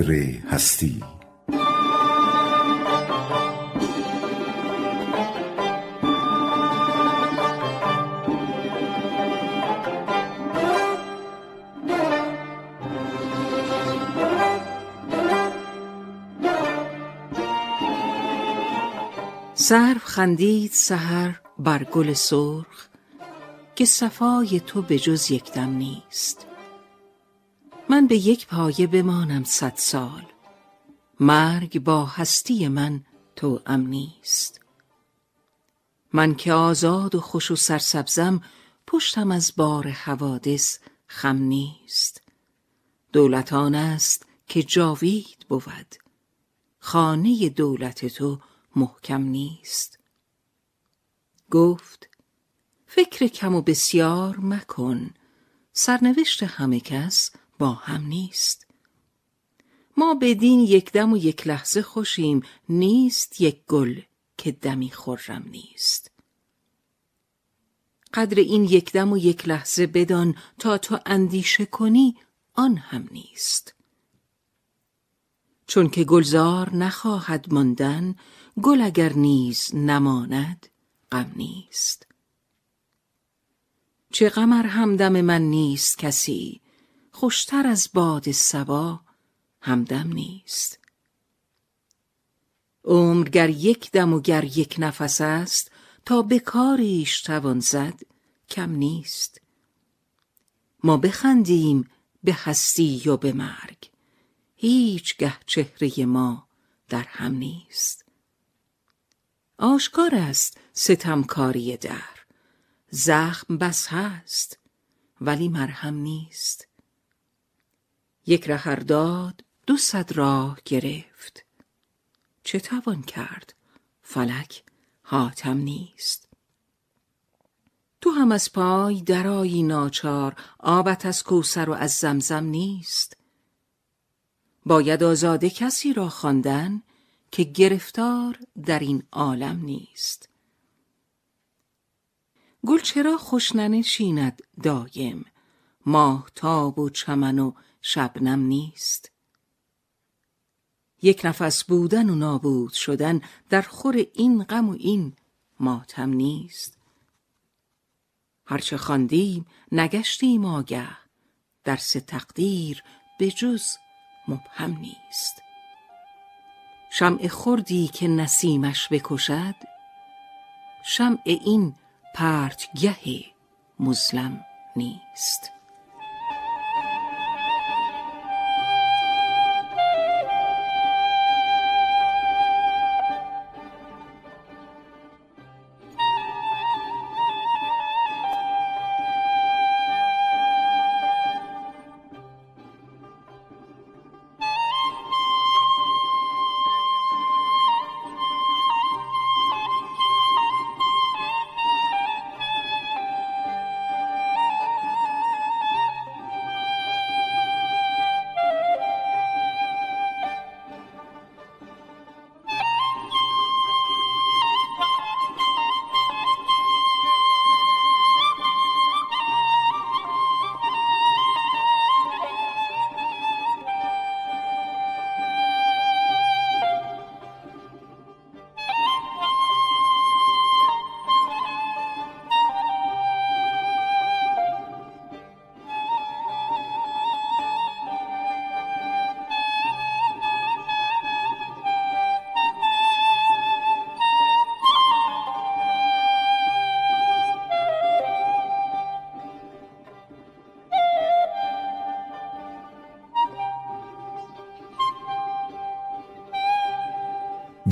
قدر هستی. سرو خندید سحر بر گل سرخ که صفای تو به جز یک دم نیست. من به یک پایه بمانم صد سال. مرگ با هستی من تو ام نیست. من که آزاد و خوش و سرسبزم پشتم از بار حوادث خم نیست. دولت آن است که جاوید بود. خانه دولت تو محکم نیست. گفت فکر کم و بسیار مکن. سرنوشت همه کس با هم نیست. ما بدین یک دم و یک لحظه خوشیم نیست یک گل که دمی خرم نیست. قدر این یک دم و یک لحظه بدان تا تو اندیشه کنی آن هم نیست. چون که گلزار نخواهد ماندن گل اگر نیز نماند غم نیست. چه غم ار همدم من نیست کسی خوشتر از باد صبا همدم نیست. عمر گر یک دم و گر یک نفس است تا به کاریش توان زد کم نیست. ما بخندیم به هستی و به مرگ هیچگه چهره ما در هم نیست. آشکار است ستمکاری در زخم بس هست ولی مرهم نیست. یک ره داد دو صد راه گرفت. چه توان کرد؟ فلک حاتم نیست. تو هم از پای درایی ناچار آبت از کوثر و از زمزم نیست. باید آزاده کسی را خواندن که گرفتار در این عالم نیست. گل چرا خوش ننشیند دایم ماهتاب و چمن و شبنم نیست. یک نفس بودن و نابود شدن در خور این غم و این ماتم نیست. هرچه خواندیم نگشتیم آگه. درس تقدیر به جز مبهم نیست. شمع خردی که نسیمش بکشد شمع این پرتگه مظلم نیست.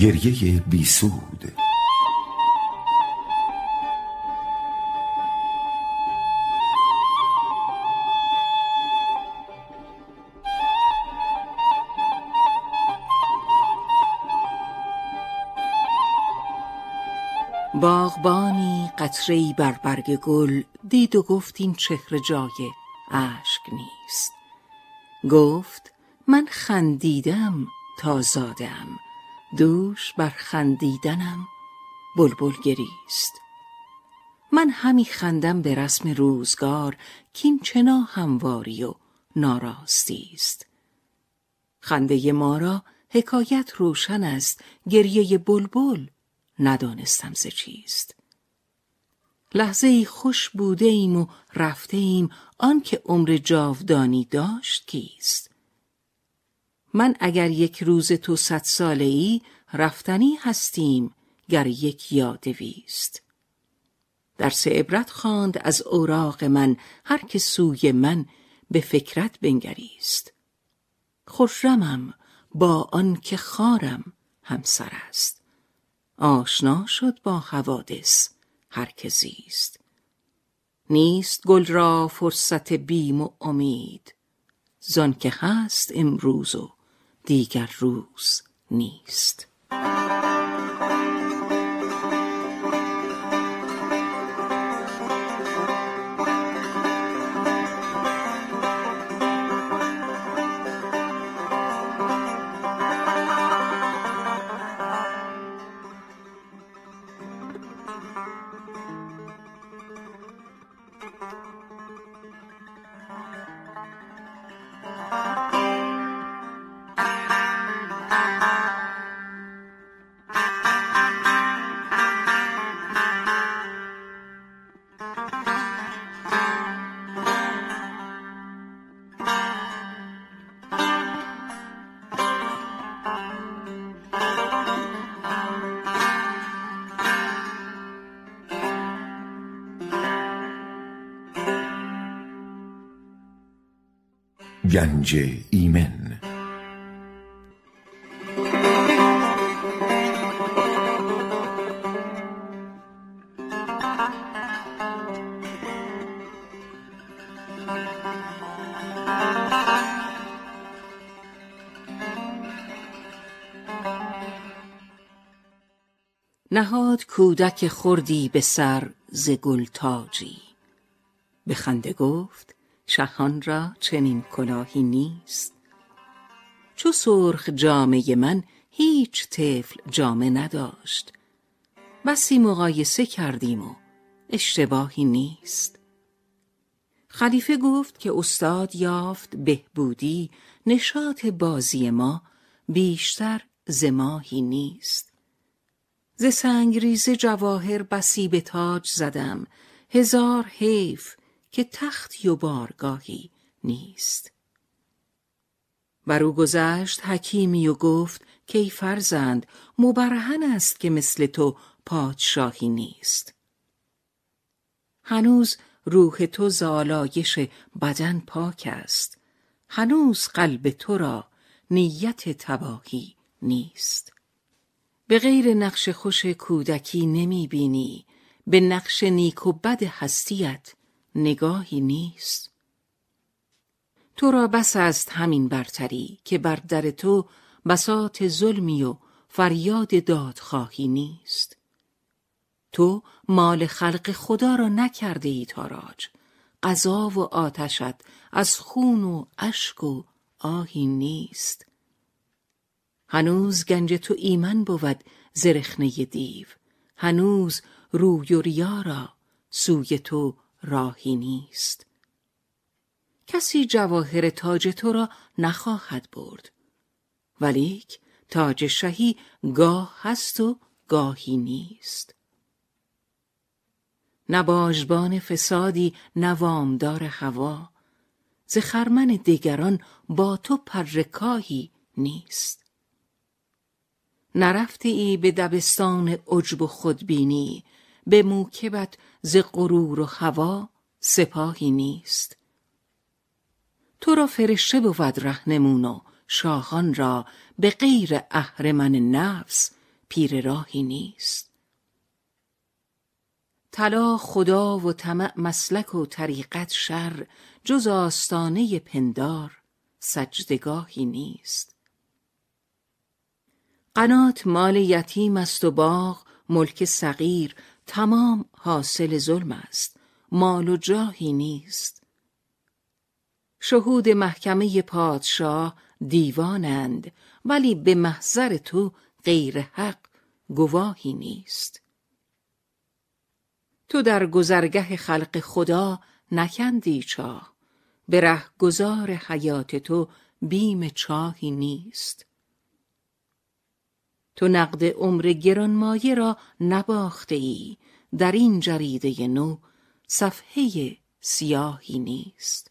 گریه بیسود باغبانی قطره بر برگ گل دید و گفت این چهره جای اشک نیست. گفت من خندیدم تا زادم. دوش بر خندیدنم بلبل گریست. من همی خندم به رسم روزگار کین چنا همواری و ناراستی است. خنده ما را حکایت روشن است گریه بلبل ندانستم ز چیست. لحظه خوش بوده ایم و رفته ایم آنکه عمر جاودانی داشت کیست؟ من اگر یک روز تو صد ساله ای رفتنی هستیم گر یک یا دویست. درس عبرت خواند از اوراق من هر که سوی من به فکرت بنگریست. خرمم با آنکه خارم همسر است. آشنا شد با حوادث هر که زیست. نیست گل را فرصت بیم و امید. زانکه هست امروز و دیگر روز نیست. گنج ایمن. نهاد کودک خردی به سر ز گل تاجی. به خنده گفت شهان را چنین کلاهی نیست. چو سرخ جامه من هیچ طفل جامه نداشت. بسی مقایسه کردیم و اشتباهی نیست. خلیفه گفت که استاد یافت بهبودی نشاط بازی ما بیشتر ز ماهی نیست. ز سنگریزه جواهر بسی به تاج زدم هزار حیف که تختی و بارگاهی نیست. بر او گذشت حکیمی و گفت کی فرزند مبرهن است که مثل تو پادشاهی نیست. هنوز روح تو زالایش بدن پاک است. هنوز قلب تو را نیت تباهی نیست. به غیر نقش خوش کودکی نمی بینی. به نقش نیک و بد هستیت نگاهی نیست. تو را بس است همین برتری که بر در تو بساط ظلمی و فریاد دادخواهی نیست. تو مال خلق خدا را نکرده ای تاراج. غذا و آتشت از خون و اشک و آهی نیست. هنوز گنج تو ایمن بود زرخنه دیو. هنوز روی و ریا را سوی تو راهی نیست. کسی جواهر تاج تو را نخواهد برد. ولیک تاج شهی گاه هست و گاهی نیست. نه فسادی نه وامدار هوا. ز خرمن دگران با تو پرکاهی نیست. نرفته ای به دبستان عجب و خودبینی به موکبت ز غرور و هوا سپاهی نیست. تو را فرشته بود رهنمون و شاهان را به غیر اهرمن نفس پیر راهی نیست. طلا خدا و طمع مسلک و طریقت شر جز آستانه پندار سجدگاهی نیست. قنات مال یتیم است و باغ ملک صغیر تمام حاصل ظلم است. مال و جاهی نیست. شهود محکمه پادشاه دیوانند ولی به محضر تو غیر حق گواهی نیست. تو در گذرگه خلق خدا نکندی چاه. به ره گذار حیات تو بیم چاهی نیست. تو نقد عمر گرانمایه را نباخته ای در این جریده نو صفحه سیاهی نیست.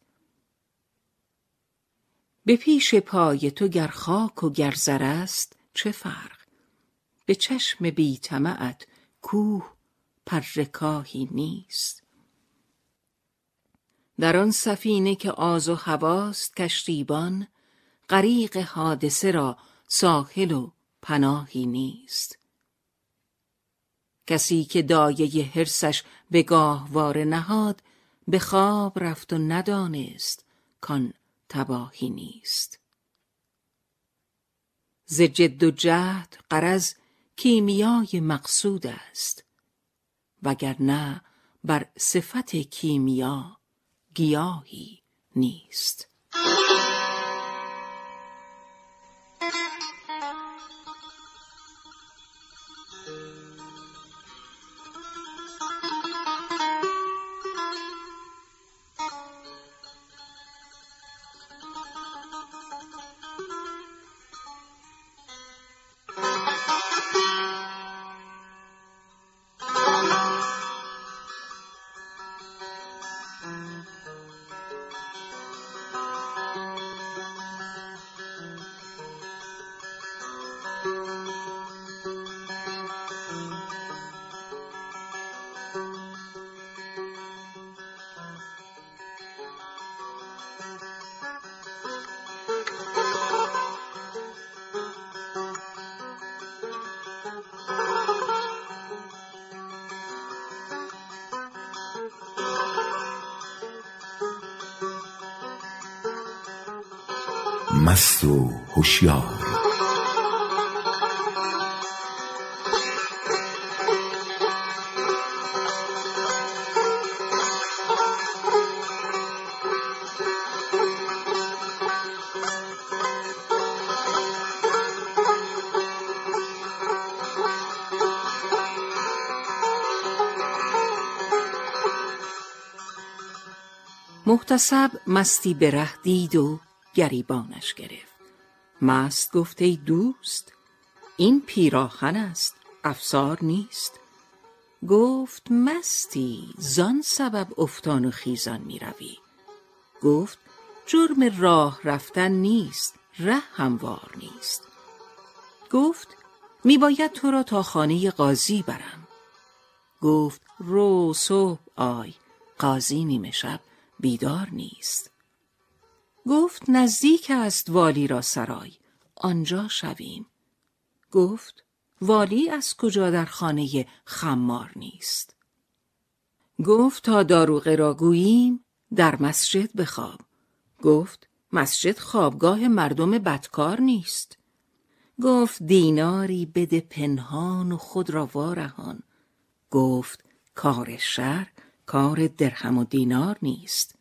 به پیش پای تو گر خاک و گر زر است چه فرق؟ به چشم بی طمعت کوه پرکاهی نیست. در آن سفینه که آز و هواست کشتیبان غریق حادثه را ساحل و پناهی نیست. کسی که دایه حرسش به گاهواره نهاد به خواب رفت و ندانست کان تباهی نیست. ز جد و جهد غرض کیمیای مقصود است وگرنه بر صفت کیمیا گیاهی نیست. مست و هوشیار. محتسب مستی به ره دید و گریبانش گرفت. مست گفت ای دوست این پیراهن است افسار نیست. گفت مستی زان سبب افتان و خیزان می روی گفت جرم راه رفتن نیست ره هموار نیست. گفت می باید تو را تا خانه قاضی برم. گفت رو صبح آی قاضی نیمه شب بیدار نیست. گفت نزدیک است والی را سرای. آنجا شویم. گفت والی از کجا در خانه خمار نیست؟ گفت تا داروغه را گوییم در مسجد بخواب. گفت مسجد خوابگاه مردم بدکار نیست. گفت دیناری بده پنهان و خود را وارهان. گفت کار شر کار درهم و دینار نیست.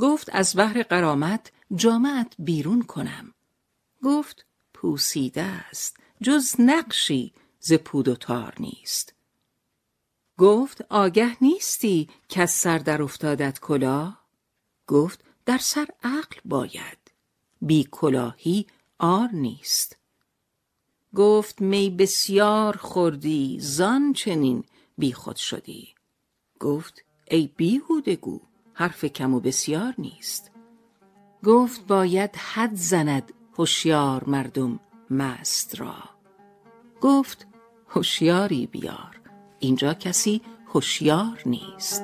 گفت از بحر قرامت جامعت بیرون کنم. گفت پوسیده است جز نقشی ز پود و تار نیست. گفت آگه نیستی که از سر در افتادت کلاه گفت در سر عقل باید بی کلاهی آر نیست. گفت می بسیار خوردی زان چنین بی خود شدی. گفت ای بیهوده گو حرف کم و بسیار نیست. گفت باید حد زند هوشیار مردم مست را. گفت هوشیاری بیار. اینجا کسی هوشیار نیست.